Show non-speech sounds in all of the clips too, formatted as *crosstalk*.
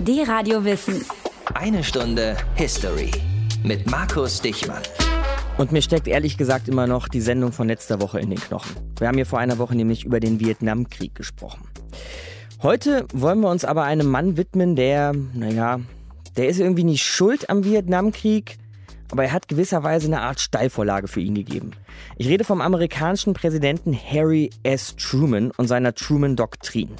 D-Radio Wissen. Eine Stunde History mit Markus Dichmann. Und mir steckt ehrlich gesagt immer noch die Sendung von letzter Woche in den Knochen. Wir haben hier vor einer Woche nämlich über den Vietnamkrieg gesprochen. Heute wollen wir uns aber einem Mann widmen, der, naja, der ist irgendwie nicht schuld am Vietnamkrieg, aber er hat gewisserweise eine Art Steilvorlage für ihn gegeben. Ich rede vom amerikanischen Präsidenten Harry S. Truman und seiner Truman-Doktrin.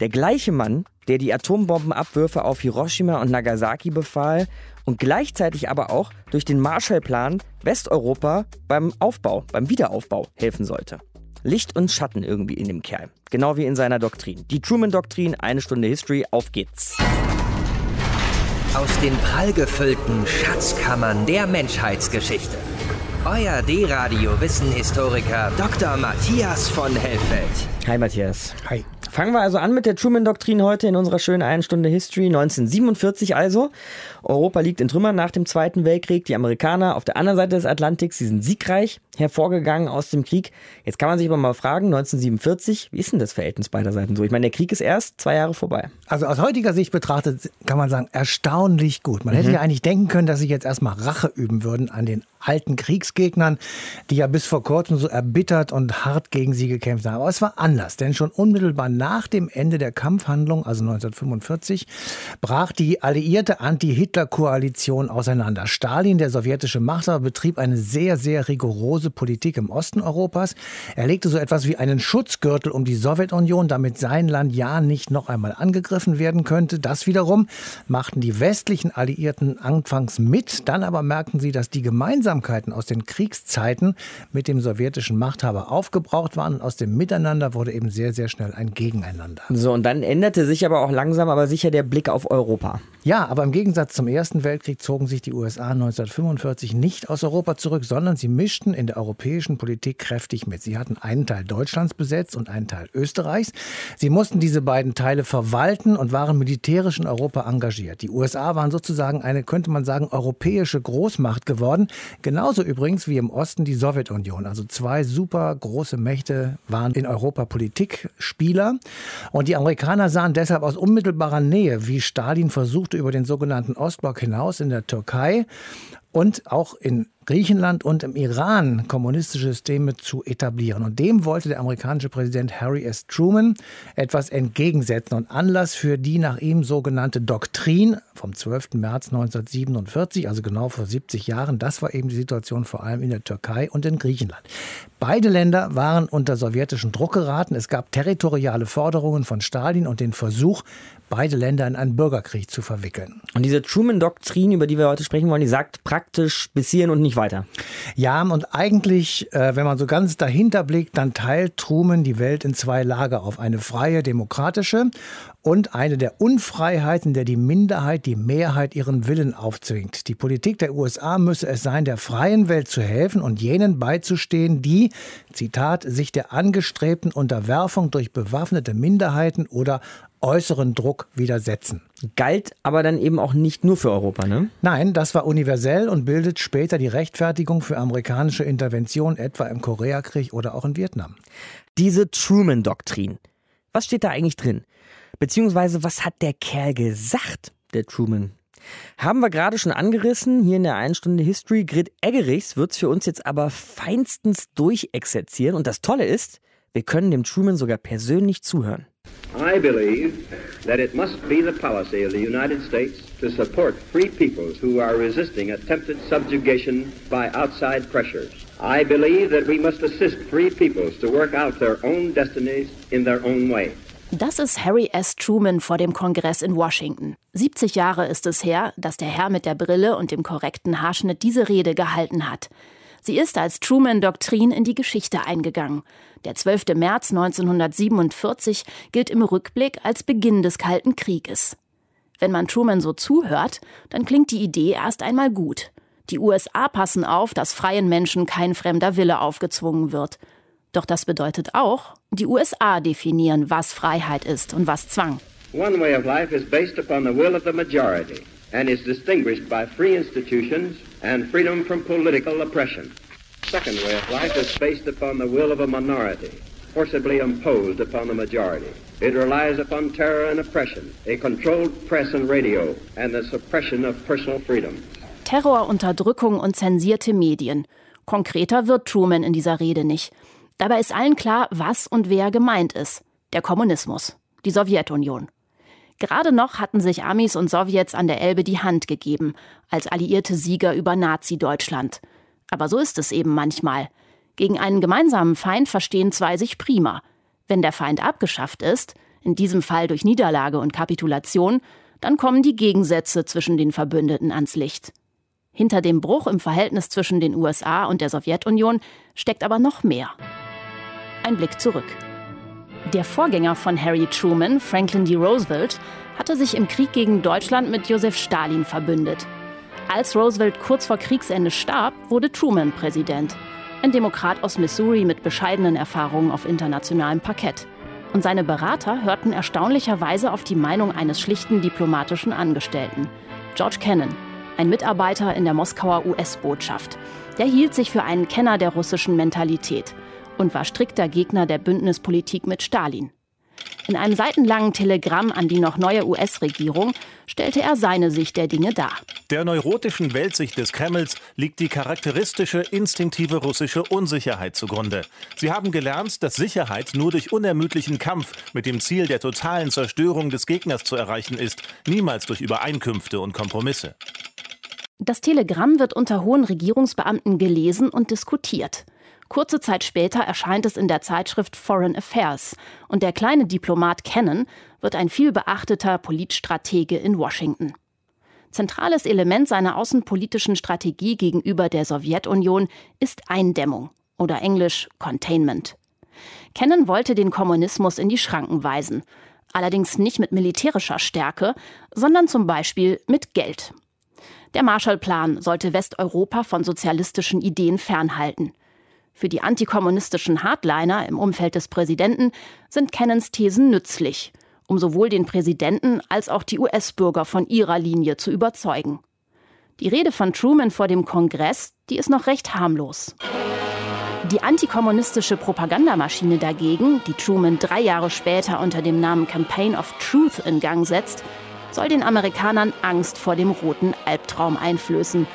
Der gleiche Mann, der die Atombombenabwürfe auf Hiroshima und Nagasaki befahl und gleichzeitig aber auch durch den Marshallplan Westeuropa beim Aufbau, beim Wiederaufbau helfen sollte. Licht und Schatten irgendwie in dem Kerl. Genau wie in seiner Doktrin. Die Truman-Doktrin, eine Stunde History, auf geht's. Aus den prallgefüllten Schatzkammern der Menschheitsgeschichte. Euer D-Radio-Wissenhistoriker Dr. Matthias von Hellfeld. Hi Matthias. Hi. Fangen wir also an mit der Truman-Doktrin heute in unserer schönen einen Stunde History. 1947 also. Europa liegt in Trümmern nach dem Zweiten Weltkrieg. Die Amerikaner auf der anderen Seite des Atlantiks, sie sind siegreich hervorgegangen aus dem Krieg. Jetzt kann man sich aber mal fragen, 1947, wie ist denn das Verhältnis beider Seiten so? Ich meine, der Krieg ist erst zwei Jahre vorbei. Also aus heutiger Sicht betrachtet kann man sagen, erstaunlich gut. Man mhm. hätte ja eigentlich denken können, dass sie jetzt erstmal Rache üben würden an den alten Kriegsgegnern, die ja bis vor kurzem so erbittert und hart gegen sie gekämpft haben. Aber es war anders, denn schon unmittelbar nach dem Ende der Kampfhandlung, also 1945, brach die alliierte Anti-Hitler-Koalition auseinander. Stalin, der sowjetische Machthaber, betrieb eine sehr, sehr rigorose Politik im Osten Europas. Er legte so etwas wie einen Schutzgürtel um die Sowjetunion, damit sein Land ja nicht noch einmal angegriffen werden könnte. Das wiederum machten die westlichen Alliierten anfangs mit, dann aber merkten sie, dass die Gemeinsamkeiten aus den Kriegszeiten mit dem sowjetischen Machthaber aufgebraucht waren und aus dem Miteinander wurde eben sehr, sehr schnell ein Gegeneinander. So, und dann änderte sich aber auch langsam, aber sicher der Blick auf Europa. Ja, aber im Gegensatz zum Ersten Weltkrieg zogen sich die USA 1945 nicht aus Europa zurück, sondern sie mischten in der europäischen Politik kräftig mit. Sie hatten einen Teil Deutschlands besetzt und einen Teil Österreichs. Sie mussten diese beiden Teile verwalten und waren militärisch in Europa engagiert. Die USA waren sozusagen eine, könnte man sagen, europäische Großmacht geworden. Genauso übrigens wie im Osten die Sowjetunion. Also zwei super große Mächte waren in Europa Politikspieler. Und die Amerikaner sahen deshalb aus unmittelbarer Nähe, wie Stalin versuchte, über den sogenannten Ostblock hinaus in der Türkei und auch in Griechenland und im Iran kommunistische Systeme zu etablieren. Und dem wollte der amerikanische Präsident Harry S. Truman etwas entgegensetzen. Und Anlass für die nach ihm sogenannte Doktrin vom 12. März 1947, also genau vor 70 Jahren, das war eben die Situation vor allem in der Türkei und in Griechenland. Beide Länder waren unter sowjetischen Druck geraten. Es gab territoriale Forderungen von Stalin und den Versuch, beide Länder in einen Bürgerkrieg zu verwickeln. Und diese Truman-Doktrin, über die wir heute sprechen wollen, die sagt praktisch bis hierhin und nicht weiter. Ja, und eigentlich, äh, wenn man so ganz dahinter blickt, dann teilt Truman die Welt in zwei Lager auf. Eine freie, demokratische und eine der Unfreiheiten, der die Minderheit die Mehrheit ihren Willen aufzwingt. Die Politik der USA müsse es sein, der freien Welt zu helfen und jenen beizustehen, die, Zitat, sich der angestrebten Unterwerfung durch bewaffnete Minderheiten oder äußeren Druck widersetzen. Galt aber dann eben auch nicht nur für Europa, ne? Nein, das war universell und bildet später die Rechtfertigung für amerikanische Intervention, etwa im Koreakrieg oder auch in Vietnam. Diese Truman-Doktrin. Was steht da eigentlich drin? Beziehungsweise, was hat der Kerl gesagt, der Truman? Haben wir gerade schon angerissen, hier in der 1 Stunde History. Grit Eggerichs wird es für uns jetzt aber feinstens durchexerzieren. Und das Tolle ist, wir können dem Truman sogar persönlich zuhören. I believe that it must be the policy of the United States to support free peoples who are resisting attempted subjugation by outside pressures. I believe that we must assist free peoples to work out their own destinies in their own way. Das ist Harry S. Truman vor dem Kongress in Washington. 70 Jahre ist es her, dass der Herr mit der Brille und dem korrekten Haarschnitt diese Rede gehalten hat. Sie ist als Truman-Doktrin in die Geschichte eingegangen. Der 12. März 1947 gilt im Rückblick als Beginn des Kalten Krieges. Wenn man Truman so zuhört, dann klingt die Idee erst einmal gut. Die USA passen auf, dass freien Menschen kein fremder Wille aufgezwungen wird. Doch das bedeutet auch, die USA definieren, was Freiheit ist und was Zwang. One way of life is based upon the will of the majority and is distinguished by free institutions and freedom from political oppression. Second way of life is based upon the will of a minority forcibly imposed upon the majority. It relies upon terror and oppression, a controlled press and radio, and the suppression of personal freedom. Terror, Unterdrückung und zensierte Medien. Konkreter wird Truman in dieser Rede nicht. Dabei ist allen klar, was und wer gemeint ist. Der Kommunismus, die Sowjetunion. Gerade noch hatten sich Amis und Sowjets an der Elbe die Hand gegeben, als alliierte Sieger über Nazi-Deutschland. Aber so ist es eben manchmal. Gegen einen gemeinsamen Feind verstehen zwei sich prima. Wenn der Feind abgeschafft ist, in diesem Fall durch Niederlage und Kapitulation, dann kommen die Gegensätze zwischen den Verbündeten ans Licht. Hinter dem Bruch im Verhältnis zwischen den USA und der Sowjetunion steckt aber noch mehr. Ein Blick zurück. Der Vorgänger von Harry Truman, Franklin D. Roosevelt, hatte sich im Krieg gegen Deutschland mit Joseph Stalin verbündet. Als Roosevelt kurz vor Kriegsende starb, wurde Truman Präsident. Ein Demokrat aus Missouri mit bescheidenen Erfahrungen auf internationalem Parkett. Und seine Berater hörten erstaunlicherweise auf die Meinung eines schlichten diplomatischen Angestellten, George Kennan, ein Mitarbeiter in der Moskauer US-Botschaft. Der hielt sich für einen Kenner der russischen Mentalität und war strikter Gegner der Bündnispolitik mit Stalin. In einem seitenlangen Telegramm an die noch neue US-Regierung stellte er seine Sicht der Dinge dar. Der neurotischen Weltsicht des Kremls liegt die charakteristische instinktive russische Unsicherheit zugrunde. Sie haben gelernt, dass Sicherheit nur durch unermüdlichen Kampf mit dem Ziel der totalen Zerstörung des Gegners zu erreichen ist, niemals durch Übereinkünfte und Kompromisse. Das Telegramm wird unter hohen Regierungsbeamten gelesen und diskutiert. Kurze Zeit später erscheint es in der Zeitschrift Foreign Affairs und der kleine Diplomat Kennan wird ein vielbeachteter Politstratege in Washington. Zentrales Element seiner außenpolitischen Strategie gegenüber der Sowjetunion ist Eindämmung oder englisch Containment. Kennan wollte den Kommunismus in die Schranken weisen, allerdings nicht mit militärischer Stärke, sondern zum Beispiel mit Geld. Der Marshallplan sollte Westeuropa von sozialistischen Ideen fernhalten. Für die antikommunistischen Hardliner im Umfeld des Präsidenten sind Kennans Thesen nützlich, um sowohl den Präsidenten als auch die US-Bürger von ihrer Linie zu überzeugen. Die Rede von Truman vor dem Kongress, die ist noch recht harmlos. Die antikommunistische Propagandamaschine dagegen, die Truman drei Jahre später unter dem Namen Campaign of Truth in Gang setzt, soll den Amerikanern Angst vor dem roten Albtraum einflößen.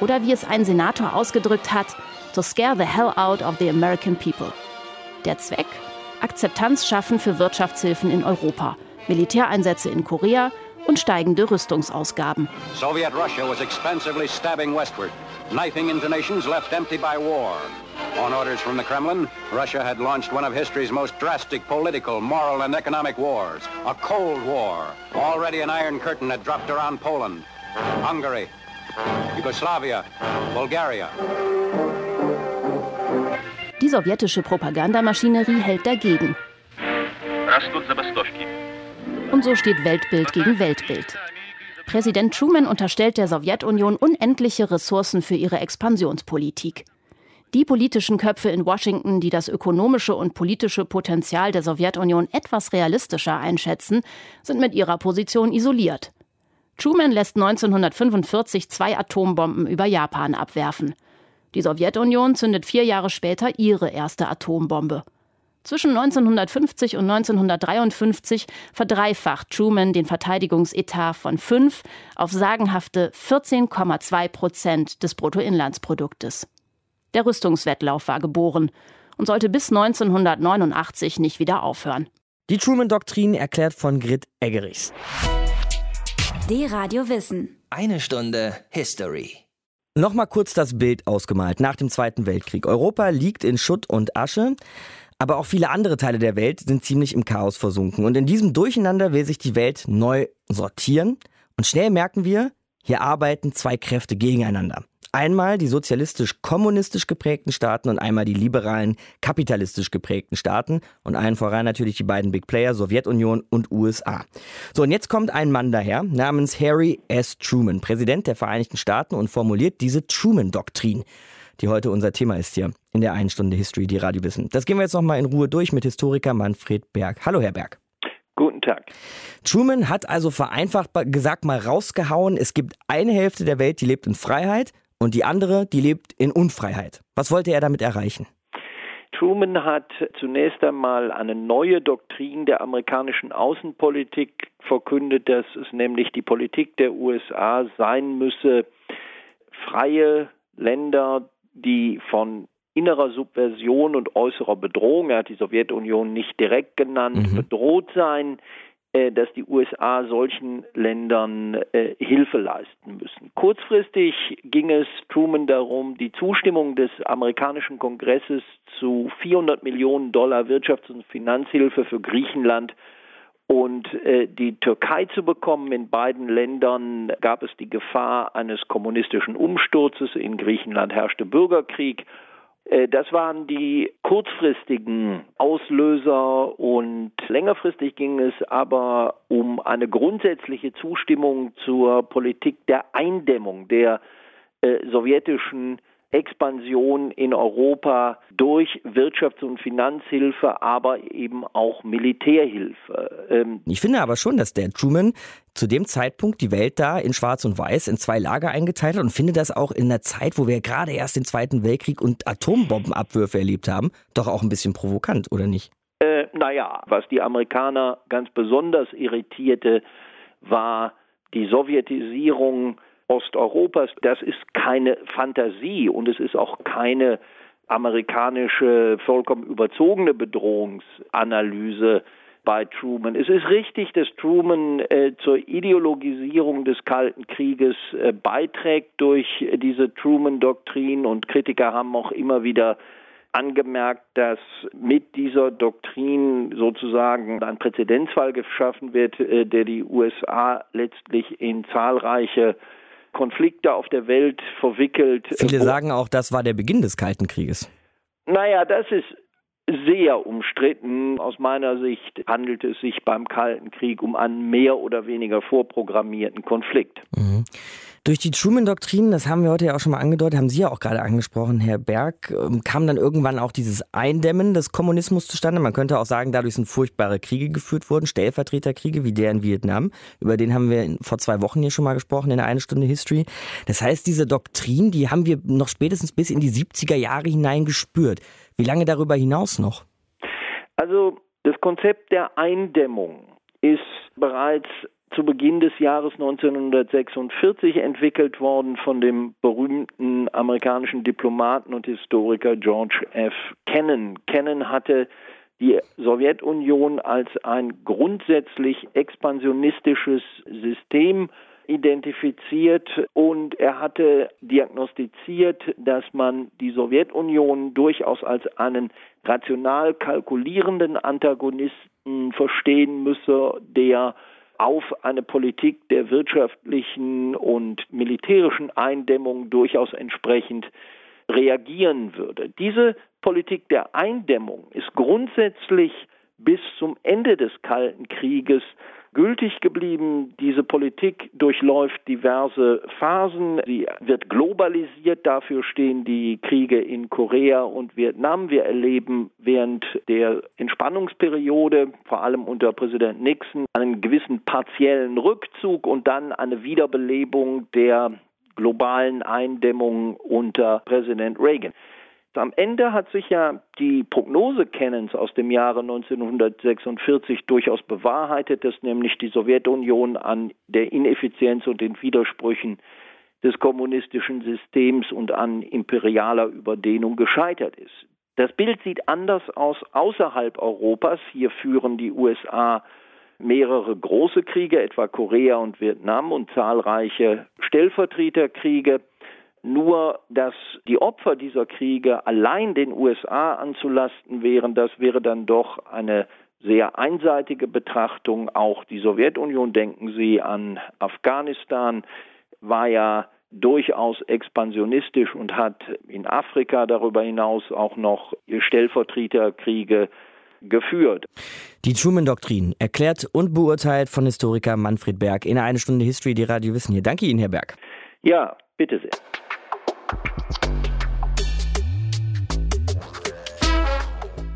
Oder wie es ein Senator ausgedrückt hat, to scare the hell out of the American people. Der Zweck? Akzeptanz schaffen für Wirtschaftshilfen in Europa, Militäreinsätze in Korea und steigende Rüstungsausgaben. Soviet Russia was expensively stabbing westward, knifing into nations left empty by war. On orders from the Kremlin, Russia had launched one of history's most drastic political, moral, and economic wars, a Cold War. Already an Iron Curtain had dropped around Poland, Hungary, Yugoslavia, Bulgaria. Die sowjetische Propagandamaschinerie hält dagegen. Und so steht Weltbild gegen Weltbild. Präsident Truman unterstellt der Sowjetunion unendliche Ressourcen für ihre Expansionspolitik. Die politischen Köpfe in Washington, die das ökonomische und politische Potenzial der Sowjetunion etwas realistischer einschätzen, sind mit ihrer Position isoliert. Truman lässt 1945 zwei Atombomben über Japan abwerfen. Die Sowjetunion zündet vier Jahre später ihre erste Atombombe. Zwischen 1950 und 1953 verdreifacht Truman den Verteidigungsetat von 5 auf sagenhafte 14,2 Prozent des Bruttoinlandsproduktes. Der Rüstungswettlauf war geboren und sollte bis 1989 nicht wieder aufhören. Die Truman-Doktrin erklärt von Grit Eggerichs. Die Radio Wissen. Eine Stunde History. Nochmal kurz das Bild ausgemalt nach dem Zweiten Weltkrieg. Europa liegt in Schutt und Asche. Aber auch viele andere Teile der Welt sind ziemlich im Chaos versunken. Und in diesem Durcheinander will sich die Welt neu sortieren. Und schnell merken wir, hier arbeiten zwei Kräfte gegeneinander. Einmal die sozialistisch-kommunistisch geprägten Staaten und einmal die liberalen, kapitalistisch geprägten Staaten und allen voran natürlich die beiden Big Player Sowjetunion und USA. So, und jetzt kommt ein Mann daher namens Harry S. Truman, Präsident der Vereinigten Staaten und formuliert diese Truman-Doktrin die heute unser Thema ist hier in der einen Stunde History, die Radio Wissen. Das gehen wir jetzt nochmal in Ruhe durch mit Historiker Manfred Berg. Hallo, Herr Berg. Guten Tag. Truman hat also vereinfacht gesagt mal rausgehauen, es gibt eine Hälfte der Welt, die lebt in Freiheit und die andere, die lebt in Unfreiheit. Was wollte er damit erreichen? Truman hat zunächst einmal eine neue Doktrin der amerikanischen Außenpolitik verkündet, dass es nämlich die Politik der USA sein müsse, freie Länder, die von innerer Subversion und äußerer Bedrohung, er hat die Sowjetunion nicht direkt genannt, mhm. bedroht sein, dass die USA solchen Ländern äh, Hilfe leisten müssen. Kurzfristig ging es Truman darum, die Zustimmung des amerikanischen Kongresses zu 400 Millionen Dollar Wirtschafts- und Finanzhilfe für Griechenland und äh, die Türkei zu bekommen. In beiden Ländern gab es die Gefahr eines kommunistischen Umsturzes. In Griechenland herrschte Bürgerkrieg. Äh, das waren die kurzfristigen Auslöser und längerfristig ging es aber um eine grundsätzliche Zustimmung zur Politik der Eindämmung der äh, sowjetischen Expansion in Europa durch Wirtschafts- und Finanzhilfe, aber eben auch Militärhilfe. Ähm ich finde aber schon, dass der Truman zu dem Zeitpunkt die Welt da in Schwarz und Weiß in zwei Lager eingeteilt hat und finde das auch in der Zeit, wo wir gerade erst den Zweiten Weltkrieg und Atombombenabwürfe erlebt haben, doch auch ein bisschen provokant, oder nicht? Äh, naja, was die Amerikaner ganz besonders irritierte, war die Sowjetisierung Osteuropas. Das ist keine Fantasie und es ist auch keine amerikanische, vollkommen überzogene Bedrohungsanalyse bei Truman. Es ist richtig, dass Truman äh, zur Ideologisierung des Kalten Krieges äh, beiträgt durch diese Truman-Doktrin und Kritiker haben auch immer wieder angemerkt, dass mit dieser Doktrin sozusagen ein Präzedenzfall geschaffen wird, äh, der die USA letztlich in zahlreiche Konflikte auf der Welt verwickelt. Viele sagen auch, das war der Beginn des Kalten Krieges. Naja, das ist sehr umstritten. Aus meiner Sicht handelt es sich beim Kalten Krieg um einen mehr oder weniger vorprogrammierten Konflikt. Mhm. Durch die Truman-Doktrin, das haben wir heute ja auch schon mal angedeutet, haben Sie ja auch gerade angesprochen, Herr Berg, ähm, kam dann irgendwann auch dieses Eindämmen des Kommunismus zustande. Man könnte auch sagen, dadurch sind furchtbare Kriege geführt worden, Stellvertreterkriege wie der in Vietnam. Über den haben wir vor zwei Wochen hier schon mal gesprochen in der eine Stunde History. Das heißt, diese Doktrin, die haben wir noch spätestens bis in die 70er Jahre hinein gespürt. Wie lange darüber hinaus noch? Also das Konzept der Eindämmung ist bereits zu Beginn des Jahres 1946 entwickelt worden von dem berühmten amerikanischen Diplomaten und Historiker George F. Kennan. Kennan hatte die Sowjetunion als ein grundsätzlich expansionistisches System identifiziert und er hatte diagnostiziert, dass man die Sowjetunion durchaus als einen rational kalkulierenden Antagonisten verstehen müsse, der auf eine Politik der wirtschaftlichen und militärischen Eindämmung durchaus entsprechend reagieren würde. Diese Politik der Eindämmung ist grundsätzlich bis zum Ende des Kalten Krieges gültig geblieben. Diese Politik durchläuft diverse Phasen. Sie wird globalisiert. Dafür stehen die Kriege in Korea und Vietnam. Wir erleben während der Entspannungsperiode, vor allem unter Präsident Nixon, einen gewissen partiellen Rückzug und dann eine Wiederbelebung der globalen Eindämmung unter Präsident Reagan. Am Ende hat sich ja die Prognose Kennens aus dem Jahre 1946 durchaus bewahrheitet, dass nämlich die Sowjetunion an der Ineffizienz und den Widersprüchen des kommunistischen Systems und an imperialer Überdehnung gescheitert ist. Das Bild sieht anders aus außerhalb Europas. Hier führen die USA mehrere große Kriege, etwa Korea und Vietnam, und zahlreiche Stellvertreterkriege. Nur, dass die Opfer dieser Kriege allein den USA anzulasten wären, das wäre dann doch eine sehr einseitige Betrachtung. Auch die Sowjetunion, denken Sie an Afghanistan, war ja durchaus expansionistisch und hat in Afrika darüber hinaus auch noch Stellvertreterkriege geführt. Die Truman-Doktrin erklärt und beurteilt von Historiker Manfred Berg in einer Stunde History, die Radio Wissen hier. Danke Ihnen, Herr Berg. Ja, bitte sehr.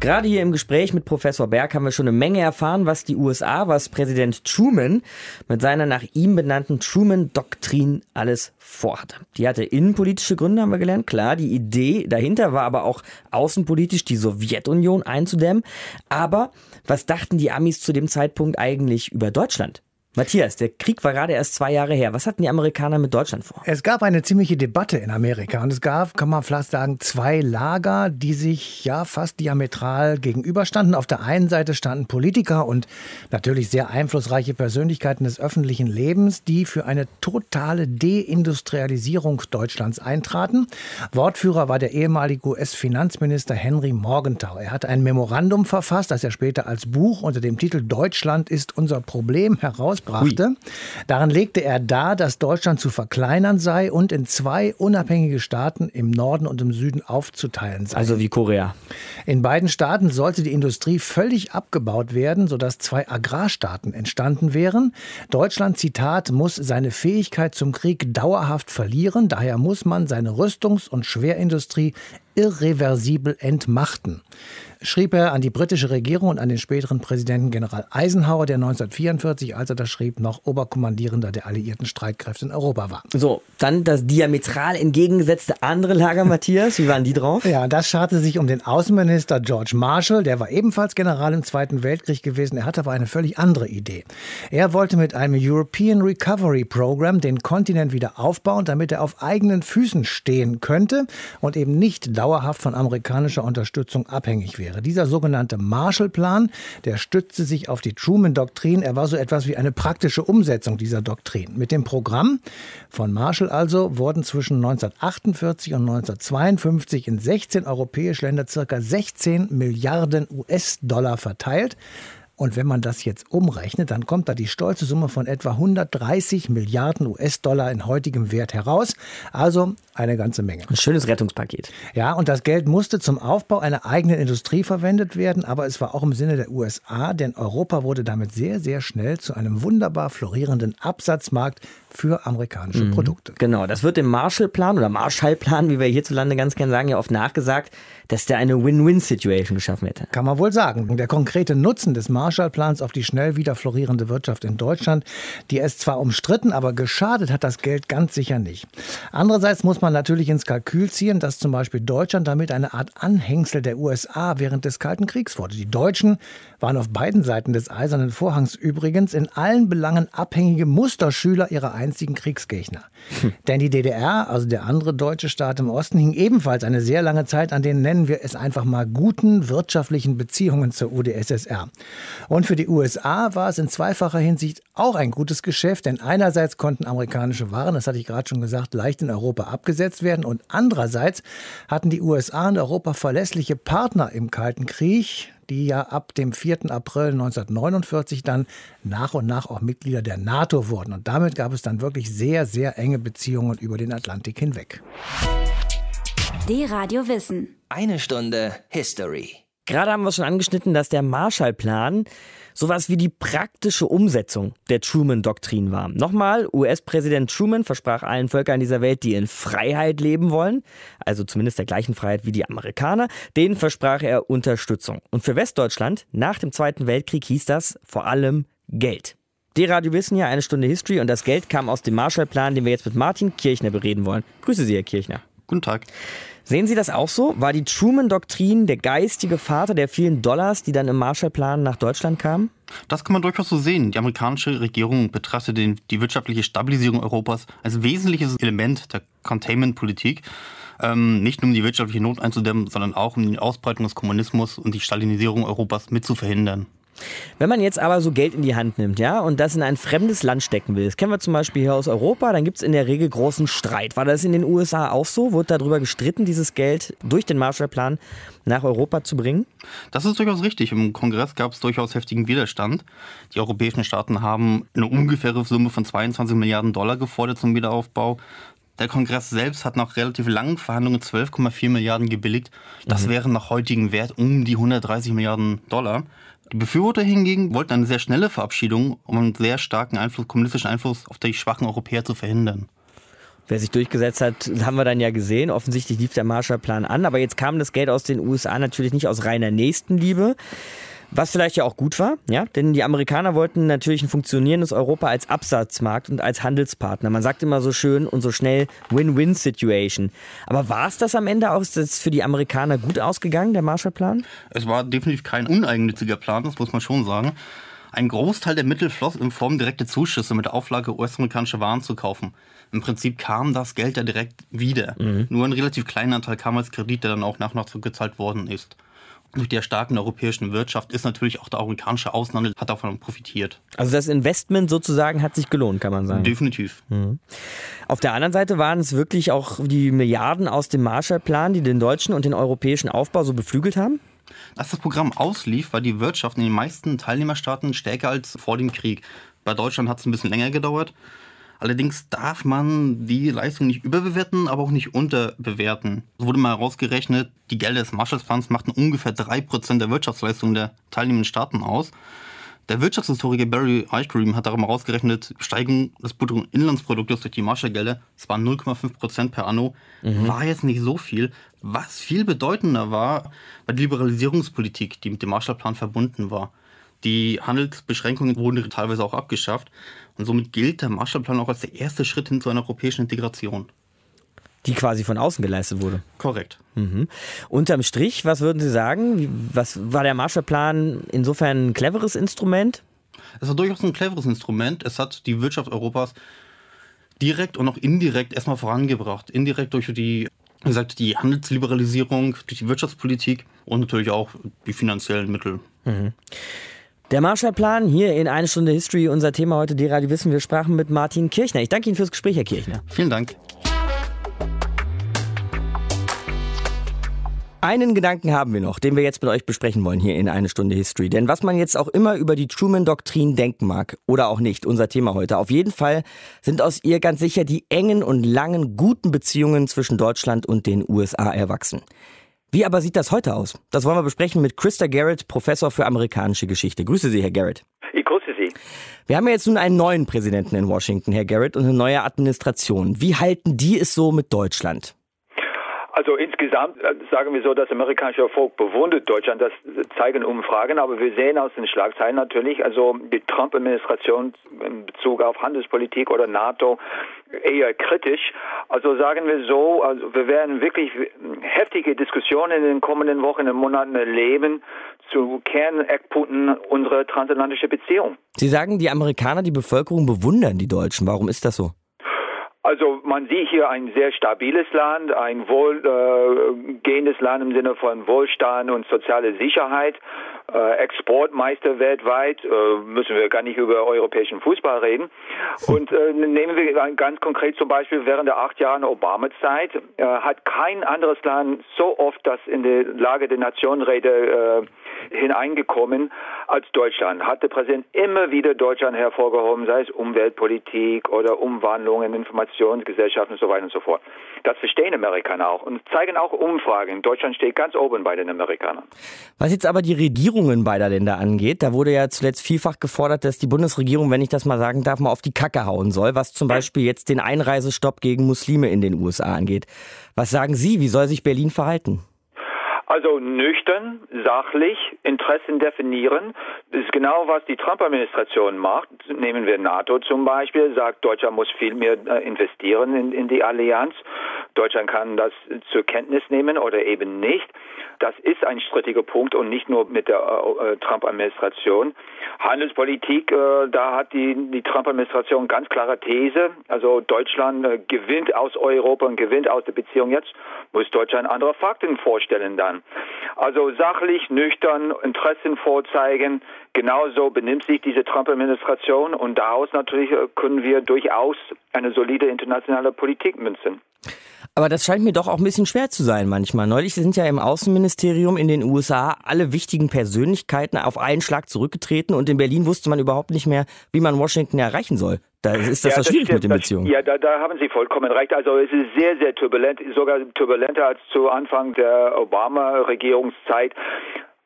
Gerade hier im Gespräch mit Professor Berg haben wir schon eine Menge erfahren, was die USA, was Präsident Truman mit seiner nach ihm benannten Truman-Doktrin alles vorhatte. Die hatte innenpolitische Gründe, haben wir gelernt. Klar, die Idee dahinter war aber auch außenpolitisch die Sowjetunion einzudämmen. Aber was dachten die Amis zu dem Zeitpunkt eigentlich über Deutschland? Matthias, der Krieg war gerade erst zwei Jahre her. Was hatten die Amerikaner mit Deutschland vor? Es gab eine ziemliche Debatte in Amerika und es gab, kann man fast sagen, zwei Lager, die sich ja fast diametral gegenüberstanden. Auf der einen Seite standen Politiker und natürlich sehr einflussreiche Persönlichkeiten des öffentlichen Lebens, die für eine totale Deindustrialisierung Deutschlands eintraten. Wortführer war der ehemalige US-Finanzminister Henry Morgenthau. Er hat ein Memorandum verfasst, das er später als Buch unter dem Titel Deutschland ist unser Problem herausbrachte brachte. Darin legte er dar, dass Deutschland zu verkleinern sei und in zwei unabhängige Staaten im Norden und im Süden aufzuteilen sei. Also wie Korea. In beiden Staaten sollte die Industrie völlig abgebaut werden, sodass zwei Agrarstaaten entstanden wären. Deutschland, Zitat, muss seine Fähigkeit zum Krieg dauerhaft verlieren. Daher muss man seine Rüstungs- und Schwerindustrie irreversibel entmachten schrieb er an die britische Regierung und an den späteren Präsidenten General Eisenhower, der 1944, als er das schrieb, noch Oberkommandierender der alliierten Streitkräfte in Europa war. So, dann das diametral entgegengesetzte andere Lager, Matthias. Wie waren die drauf? Ja, das scharte sich um den Außenminister George Marshall. Der war ebenfalls General im Zweiten Weltkrieg gewesen. Er hatte aber eine völlig andere Idee. Er wollte mit einem European Recovery Program den Kontinent wieder aufbauen, damit er auf eigenen Füßen stehen könnte und eben nicht dauerhaft von amerikanischer Unterstützung abhängig wäre wäre. Dieser sogenannte Marshallplan, der stützte sich auf die Truman-Doktrin. Er war so etwas wie eine praktische Umsetzung dieser Doktrin. Mit dem Programm von Marshall also wurden zwischen 1948 und 1952 in 16 europäische Länder circa 16 Milliarden US-Dollar verteilt. Und wenn man das jetzt umrechnet, dann kommt da die stolze Summe von etwa 130 Milliarden US-Dollar in heutigem Wert heraus. Also eine ganze Menge. Ein schönes Rettungspaket. Ja, und das Geld musste zum Aufbau einer eigenen Industrie verwendet werden, aber es war auch im Sinne der USA, denn Europa wurde damit sehr, sehr schnell zu einem wunderbar florierenden Absatzmarkt für amerikanische mhm. Produkte. Genau, das wird dem Marshallplan oder Marshallplan, wie wir hierzulande ganz gerne sagen, ja oft nachgesagt, dass der eine Win-Win-Situation geschaffen hätte. Kann man wohl sagen. Der konkrete Nutzen des Marshallplans auf die schnell wieder florierende Wirtschaft in Deutschland, die ist zwar umstritten, aber geschadet hat das Geld ganz sicher nicht. Andererseits muss man natürlich ins Kalkül ziehen, dass zum Beispiel Deutschland damit eine Art Anhängsel der USA während des Kalten Kriegs wurde. Die Deutschen waren auf beiden Seiten des Eisernen Vorhangs übrigens in allen Belangen abhängige Musterschüler ihrer einzigen Kriegsgegner. Hm. Denn die DDR, also der andere deutsche Staat im Osten, hing ebenfalls eine sehr lange Zeit an den, nennen wir es einfach mal, guten wirtschaftlichen Beziehungen zur UdSSR. Und für die USA war es in zweifacher Hinsicht auch ein gutes Geschäft, denn einerseits konnten amerikanische Waren, das hatte ich gerade schon gesagt, leicht in Europa abgesetzt werden und andererseits hatten die USA und Europa verlässliche Partner im Kalten Krieg, die ja ab dem 4. April 1949 dann nach und nach auch Mitglieder der NATO wurden. Und damit gab es dann wirklich sehr, sehr enge Beziehungen über den Atlantik hinweg. Die Radio Wissen. Eine Stunde History. Gerade haben wir schon angeschnitten, dass der Marshallplan sowas wie die praktische Umsetzung der Truman-Doktrin war. Nochmal, US-Präsident Truman versprach allen Völkern dieser Welt, die in Freiheit leben wollen, also zumindest der gleichen Freiheit wie die Amerikaner, denen versprach er Unterstützung. Und für Westdeutschland nach dem Zweiten Weltkrieg hieß das vor allem Geld. Die Radio wissen ja eine Stunde History und das Geld kam aus dem Marshallplan, den wir jetzt mit Martin Kirchner bereden wollen. Grüße Sie, Herr Kirchner. Guten Tag. Sehen Sie das auch so? War die Truman-Doktrin der geistige Vater der vielen Dollars, die dann im Marshallplan nach Deutschland kamen? Das kann man durchaus so sehen. Die amerikanische Regierung betrachtete die wirtschaftliche Stabilisierung Europas als wesentliches Element der Containment-Politik. Ähm, nicht nur um die wirtschaftliche Not einzudämmen, sondern auch um die Ausbreitung des Kommunismus und die Stalinisierung Europas mit zu verhindern. Wenn man jetzt aber so Geld in die Hand nimmt, ja, und das in ein fremdes Land stecken will, das kennen wir zum Beispiel hier aus Europa, dann gibt es in der Regel großen Streit. War das in den USA auch so? Wurde darüber gestritten, dieses Geld durch den Marshallplan nach Europa zu bringen? Das ist durchaus richtig. Im Kongress gab es durchaus heftigen Widerstand. Die europäischen Staaten haben eine ungefähre Summe von 22 Milliarden Dollar gefordert zum Wiederaufbau. Der Kongress selbst hat nach relativ langen Verhandlungen 12,4 Milliarden gebilligt. Das mhm. wären nach heutigem Wert um die 130 Milliarden Dollar. Die Befürworter hingegen wollten eine sehr schnelle Verabschiedung, um einen sehr starken Einfluss, kommunistischen Einfluss auf die schwachen Europäer zu verhindern. Wer sich durchgesetzt hat, haben wir dann ja gesehen. Offensichtlich lief der Marshallplan an. Aber jetzt kam das Geld aus den USA natürlich nicht aus reiner Nächstenliebe. Was vielleicht ja auch gut war, ja, denn die Amerikaner wollten natürlich ein funktionierendes Europa als Absatzmarkt und als Handelspartner. Man sagt immer so schön und so schnell Win-Win-Situation. Aber war es das am Ende auch das für die Amerikaner gut ausgegangen, der Marshallplan? Es war definitiv kein uneigennütziger Plan, das muss man schon sagen. Ein Großteil der Mittel floss in Form direkte Zuschüsse mit der Auflage, US-amerikanische Waren zu kaufen. Im Prinzip kam das Geld ja direkt wieder. Mhm. Nur ein relativ kleiner Anteil kam als Kredit, der dann auch nach und nach zurückgezahlt worden ist durch die starken europäischen Wirtschaft ist natürlich auch der amerikanische Außenhandel hat davon profitiert. Also das Investment sozusagen hat sich gelohnt, kann man sagen. Definitiv. Mhm. Auf der anderen Seite waren es wirklich auch die Milliarden aus dem Marshallplan, die den deutschen und den europäischen Aufbau so beflügelt haben? Als das Programm auslief, war die Wirtschaft in den meisten Teilnehmerstaaten stärker als vor dem Krieg. Bei Deutschland hat es ein bisschen länger gedauert. Allerdings darf man die Leistung nicht überbewerten, aber auch nicht unterbewerten. Es wurde mal herausgerechnet, die Gelder des Marshallplans machten ungefähr 3% der Wirtschaftsleistung der teilnehmenden Staaten aus. Der Wirtschaftshistoriker Barry Eichgream hat darum herausgerechnet, Steigung des Bruttoinlandsproduktes durch die Marshallgelder, das waren 0,5% per anno, mhm. war jetzt nicht so viel. Was viel bedeutender war, war die Liberalisierungspolitik, die mit dem Marshallplan verbunden war. Die Handelsbeschränkungen wurden teilweise auch abgeschafft und somit gilt der Marshallplan auch als der erste Schritt hin zu einer europäischen Integration. Die quasi von außen geleistet wurde. Korrekt. Mhm. Unterm Strich, was würden Sie sagen? Was war der Marshallplan insofern ein cleveres Instrument? Es war durchaus ein cleveres Instrument. Es hat die Wirtschaft Europas direkt und auch indirekt erstmal vorangebracht. Indirekt durch die, wie gesagt, die Handelsliberalisierung, durch die Wirtschaftspolitik und natürlich auch die finanziellen Mittel. Mhm. Der Marshallplan hier in eine Stunde History, unser Thema heute, die Radio Wissen. Wir sprachen mit Martin Kirchner. Ich danke Ihnen fürs Gespräch, Herr Kirchner. Vielen Dank. Einen Gedanken haben wir noch, den wir jetzt mit euch besprechen wollen hier in eine Stunde History. Denn was man jetzt auch immer über die Truman-Doktrin denken mag, oder auch nicht, unser Thema heute, auf jeden Fall sind aus ihr ganz sicher die engen und langen, guten Beziehungen zwischen Deutschland und den USA erwachsen. Wie aber sieht das heute aus? Das wollen wir besprechen mit Christa Garrett, Professor für amerikanische Geschichte. Grüße Sie, Herr Garrett. Ich grüße Sie. Wir haben ja jetzt nun einen neuen Präsidenten in Washington, Herr Garrett, und eine neue Administration. Wie halten die es so mit Deutschland? Also insgesamt äh, sagen wir so, das amerikanische Volk bewundert Deutschland, das zeigen Umfragen, aber wir sehen aus den Schlagzeilen natürlich, also die Trump-Administration in Bezug auf Handelspolitik oder NATO eher kritisch. Also sagen wir so, also wir werden wirklich heftige Diskussionen in den kommenden Wochen und Monaten erleben zu Kerneckpunkten unserer transatlantischen Beziehung. Sie sagen, die Amerikaner, die Bevölkerung bewundern die Deutschen. Warum ist das so? Also man sieht hier ein sehr stabiles Land, ein wohlgehendes äh, Land im Sinne von Wohlstand und soziale Sicherheit. Äh, Exportmeister weltweit, äh, müssen wir gar nicht über europäischen Fußball reden. Und äh, nehmen wir ganz konkret zum Beispiel während der acht Jahre Obama-Zeit hat kein anderes Land so oft das in der Lage der Nationenrede hineingekommen als Deutschland. Hat der Präsident immer wieder Deutschland hervorgehoben, sei es Umweltpolitik oder Umwandlungen, Informationsgesellschaft und so weiter und so fort. Das verstehen Amerikaner auch und zeigen auch Umfragen. Deutschland steht ganz oben bei den Amerikanern. Was jetzt aber die Regierungen beider Länder angeht, da wurde ja zuletzt vielfach gefordert, dass die Bundesregierung, wenn ich das mal sagen darf, mal auf die Kacke hauen soll, was zum Beispiel jetzt den Einreisestopp gegen Muslime in den USA angeht. Was sagen Sie, wie soll sich Berlin verhalten? Also nüchtern, sachlich, Interessen definieren. Das ist genau, was die Trump-Administration macht. Nehmen wir NATO zum Beispiel, sagt, Deutschland muss viel mehr äh, investieren in, in die Allianz. Deutschland kann das zur Kenntnis nehmen oder eben nicht. Das ist ein strittiger Punkt und nicht nur mit der äh, äh Trump-Administration. Handelspolitik, äh, da hat die, die Trump-Administration ganz klare These. Also Deutschland äh, gewinnt aus Europa und gewinnt aus der Beziehung jetzt, muss Deutschland andere Fakten vorstellen dann. Also sachlich, nüchtern, Interessen vorzeigen. Genauso benimmt sich diese Trump-Administration und daraus natürlich äh, können wir durchaus eine solide internationale Politik münzen. Aber das scheint mir doch auch ein bisschen schwer zu sein manchmal. Neulich sind ja im Außenministerium in den USA alle wichtigen Persönlichkeiten auf einen Schlag zurückgetreten und in Berlin wusste man überhaupt nicht mehr, wie man Washington erreichen soll. Da ist das, ja, das schwierig mit den Beziehungen. Ja, da, da haben Sie vollkommen recht. Also es ist sehr, sehr turbulent, sogar turbulenter als zu Anfang der Obama-Regierungszeit.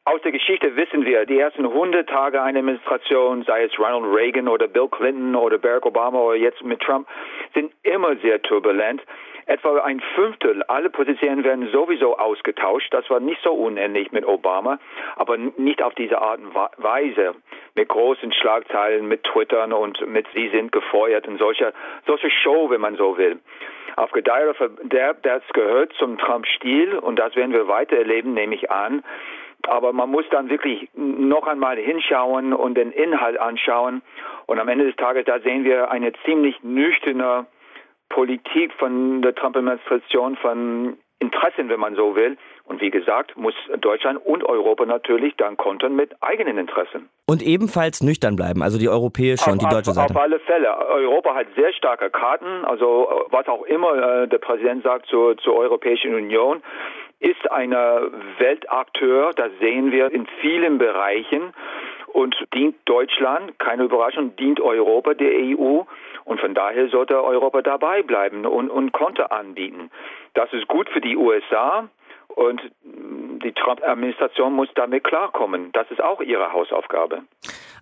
aus der Geschichte wissen wir, die ersten 100 Tage einer Administration, sei es Ronald Reagan oder Bill Clinton oder Barack Obama oder jetzt mit Trump, sind immer sehr turbulent. Etwa ein Fünftel aller Positionen werden sowieso ausgetauscht. Das war nicht so unähnlich mit Obama, aber nicht auf diese Art und Weise. Mit großen Schlagzeilen, mit Twittern und mit Sie sind gefeuert und solche, solche Show, wenn man so will. Auf Gedeih oder Verderb, das gehört zum Trump-Stil und das werden wir weiter erleben, nehme ich an. Aber man muss dann wirklich noch einmal hinschauen und den Inhalt anschauen. Und am Ende des Tages, da sehen wir eine ziemlich nüchterne Politik von der Trump-Administration, von Interessen, wenn man so will. Und wie gesagt, muss Deutschland und Europa natürlich dann kontern mit eigenen Interessen. Und ebenfalls nüchtern bleiben, also die europäische auf, und die deutsche Seite. Auf alle Fälle. Europa hat sehr starke Karten, also was auch immer äh, der Präsident sagt zur, zur Europäischen Union ist ein Weltakteur, das sehen wir in vielen Bereichen und dient Deutschland, keine Überraschung, dient Europa der EU und von daher sollte Europa dabei bleiben und, und Konter anbieten. Das ist gut für die USA, und die Trump-Administration muss damit klarkommen. Das ist auch ihre Hausaufgabe.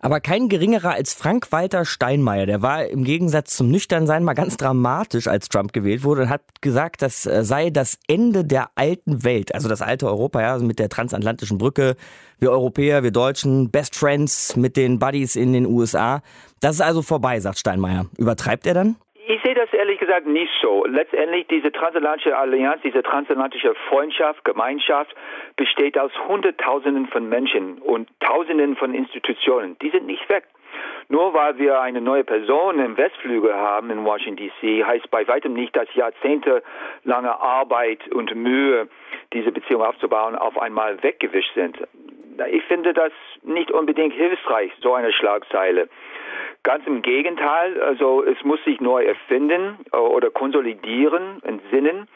Aber kein geringerer als Frank-Walter Steinmeier. Der war im Gegensatz zum Nüchternsein mal ganz dramatisch, als Trump gewählt wurde und hat gesagt, das äh, sei das Ende der alten Welt. Also das alte Europa, ja, also mit der transatlantischen Brücke. Wir Europäer, wir Deutschen, Best Friends mit den Buddies in den USA. Das ist also vorbei, sagt Steinmeier. Übertreibt er dann? Ich sehe das ehrlich gesagt nicht so. Letztendlich diese transatlantische Allianz, diese transatlantische Freundschaft, Gemeinschaft besteht aus Hunderttausenden von Menschen und Tausenden von Institutionen. Die sind nicht weg. Nur weil wir eine neue Person im Westflügel haben in Washington DC, heißt bei weitem nicht, dass jahrzehntelange Arbeit und Mühe, diese Beziehung aufzubauen, auf einmal weggewischt sind. Ich finde das nicht unbedingt hilfreich, so eine Schlagzeile. Ganz im Gegenteil, also es muss sich neu erfinden äh, oder konsolidieren, entsinnen.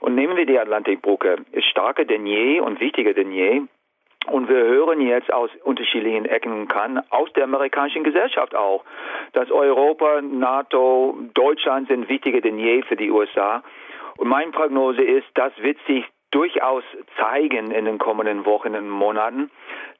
Und nehmen wir die Atlantikbrücke, ist stärker denn je und wichtiger denn je. Und wir hören jetzt aus unterschiedlichen Ecken und Kanten, aus der amerikanischen Gesellschaft auch, dass Europa, NATO, Deutschland sind wichtiger denn je für die USA. Und meine Prognose ist, das wird sich durchaus zeigen in den kommenden Wochen und Monaten.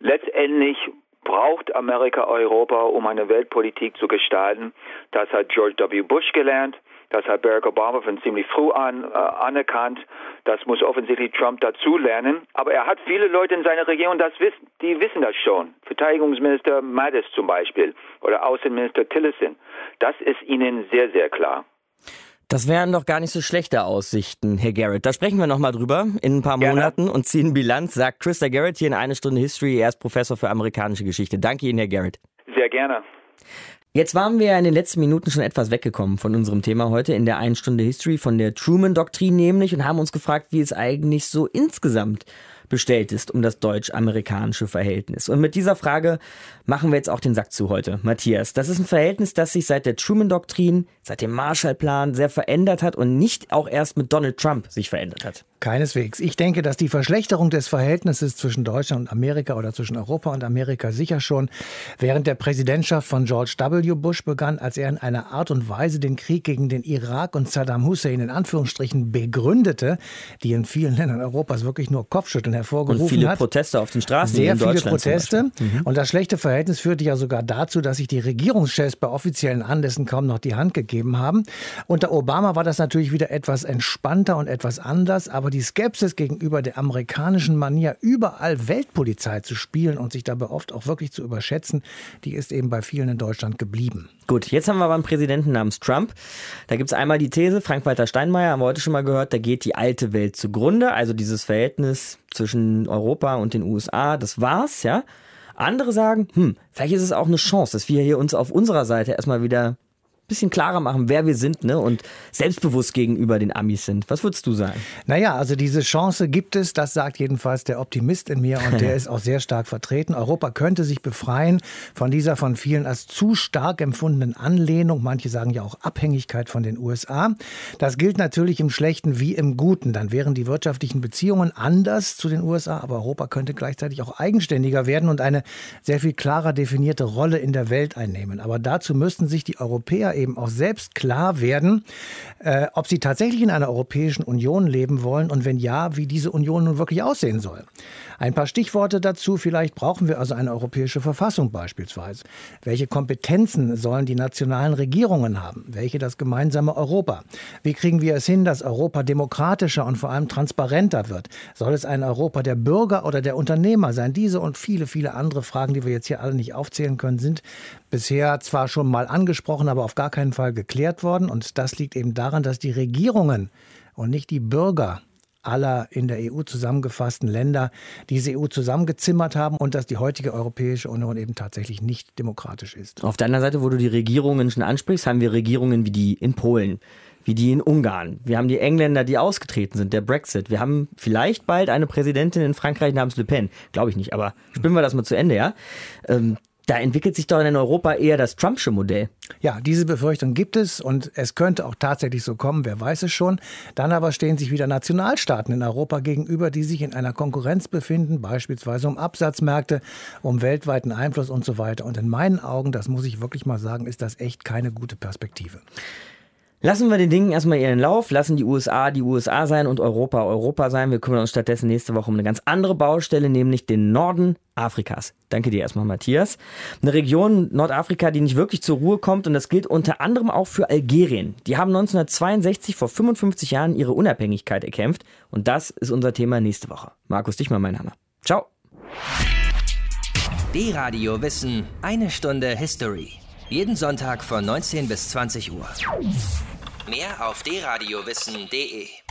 Letztendlich braucht Amerika Europa, um eine Weltpolitik zu gestalten. Das hat George W. Bush gelernt. Das hat Barack Obama von ziemlich früh an äh, anerkannt. Das muss offensichtlich Trump dazu lernen. Aber er hat viele Leute in seiner Regierung, das wissen, die wissen das schon. Verteidigungsminister Mattis zum Beispiel oder Außenminister Tillerson. Das ist ihnen sehr, sehr klar. Das wären doch gar nicht so schlechte Aussichten, Herr Garrett. Da sprechen wir nochmal drüber in ein paar Gerne. Monaten und ziehen Bilanz, sagt Christa Garrett hier in eine Stunde History. Er ist Professor für amerikanische Geschichte. Danke Ihnen, Herr Garrett. Sehr gerne. Jetzt waren wir ja in den letzten Minuten schon etwas weggekommen von unserem Thema heute in der einen Stunde History, von der Truman-Doktrin nämlich, und haben uns gefragt, wie es eigentlich so insgesamt bestellt ist um das deutsch-amerikanische Verhältnis. Und mit dieser Frage machen wir jetzt auch den Sack zu heute. Matthias, das ist ein Verhältnis, das sich seit der Truman-Doktrin, seit dem Marshallplan sehr verändert hat und nicht auch erst mit Donald Trump sich verändert hat. Keineswegs. Ich denke, dass die Verschlechterung des Verhältnisses zwischen Deutschland und Amerika oder zwischen Europa und Amerika sicher schon während der Präsidentschaft von George W. Bush begann, als er in einer Art und Weise den Krieg gegen den Irak und Saddam Hussein in Anführungsstrichen begründete, die in vielen Ländern Europas wirklich nur Kopfschütteln hervorgerufen hat. Und viele hat. Proteste auf den Straßen. Sehr viele Proteste. Mhm. Und das schlechte Verhältnis führte ja sogar dazu, dass sich die Regierungschefs bei offiziellen Anlässen kaum noch die Hand gegeben haben. Unter Obama war das natürlich wieder etwas entspannter und etwas anders, aber die Skepsis gegenüber der amerikanischen Manier, überall Weltpolizei zu spielen und sich dabei oft auch wirklich zu überschätzen, die ist eben bei vielen in Deutschland geblieben. Gut, jetzt haben wir aber einen Präsidenten namens Trump. Da gibt es einmal die These, Frank-Walter Steinmeier, haben wir heute schon mal gehört, da geht die alte Welt zugrunde. Also dieses Verhältnis zwischen Europa und den USA, das war's, ja. Andere sagen, hm, vielleicht ist es auch eine Chance, dass wir hier uns auf unserer Seite erstmal wieder bisschen klarer machen, wer wir sind ne? und selbstbewusst gegenüber den Amis sind. Was würdest du sagen? Naja, also diese Chance gibt es, das sagt jedenfalls der Optimist in mir und *laughs* der ist auch sehr stark vertreten. Europa könnte sich befreien von dieser von vielen als zu stark empfundenen Anlehnung, manche sagen ja auch Abhängigkeit von den USA. Das gilt natürlich im Schlechten wie im Guten. Dann wären die wirtschaftlichen Beziehungen anders zu den USA, aber Europa könnte gleichzeitig auch eigenständiger werden und eine sehr viel klarer definierte Rolle in der Welt einnehmen. Aber dazu müssten sich die Europäer Eben auch selbst klar werden, äh, ob sie tatsächlich in einer Europäischen Union leben wollen und wenn ja, wie diese Union nun wirklich aussehen soll. Ein paar Stichworte dazu. Vielleicht brauchen wir also eine europäische Verfassung beispielsweise. Welche Kompetenzen sollen die nationalen Regierungen haben? Welche das gemeinsame Europa? Wie kriegen wir es hin, dass Europa demokratischer und vor allem transparenter wird? Soll es ein Europa der Bürger oder der Unternehmer sein? Diese und viele, viele andere Fragen, die wir jetzt hier alle nicht aufzählen können, sind bisher zwar schon mal angesprochen, aber auf gar keinen Fall geklärt worden. Und das liegt eben daran, dass die Regierungen und nicht die Bürger aller in der EU zusammengefassten Länder diese EU zusammengezimmert haben und dass die heutige Europäische Union eben tatsächlich nicht demokratisch ist. Auf der anderen Seite, wo du die Regierungen schon ansprichst, haben wir Regierungen wie die in Polen, wie die in Ungarn. Wir haben die Engländer, die ausgetreten sind, der Brexit. Wir haben vielleicht bald eine Präsidentin in Frankreich namens Le Pen. Glaube ich nicht, aber spinnen wir das mal zu Ende, ja? Ähm, da entwickelt sich doch in Europa eher das Trumpsche Modell. Ja, diese Befürchtung gibt es und es könnte auch tatsächlich so kommen, wer weiß es schon. Dann aber stehen sich wieder Nationalstaaten in Europa gegenüber, die sich in einer Konkurrenz befinden, beispielsweise um Absatzmärkte, um weltweiten Einfluss und so weiter. Und in meinen Augen, das muss ich wirklich mal sagen, ist das echt keine gute Perspektive. Lassen wir den Dingen erstmal ihren Lauf, lassen die USA die USA sein und Europa Europa sein. Wir kümmern uns stattdessen nächste Woche um eine ganz andere Baustelle, nämlich den Norden Afrikas. Danke dir erstmal, Matthias. Eine Region Nordafrika, die nicht wirklich zur Ruhe kommt und das gilt unter anderem auch für Algerien. Die haben 1962 vor 55 Jahren ihre Unabhängigkeit erkämpft und das ist unser Thema nächste Woche. Markus Dichmann, mein Name. Ciao. D-Radio Wissen, eine Stunde History. Jeden Sonntag von 19 bis 20 Uhr. Mehr auf dradiowissen.de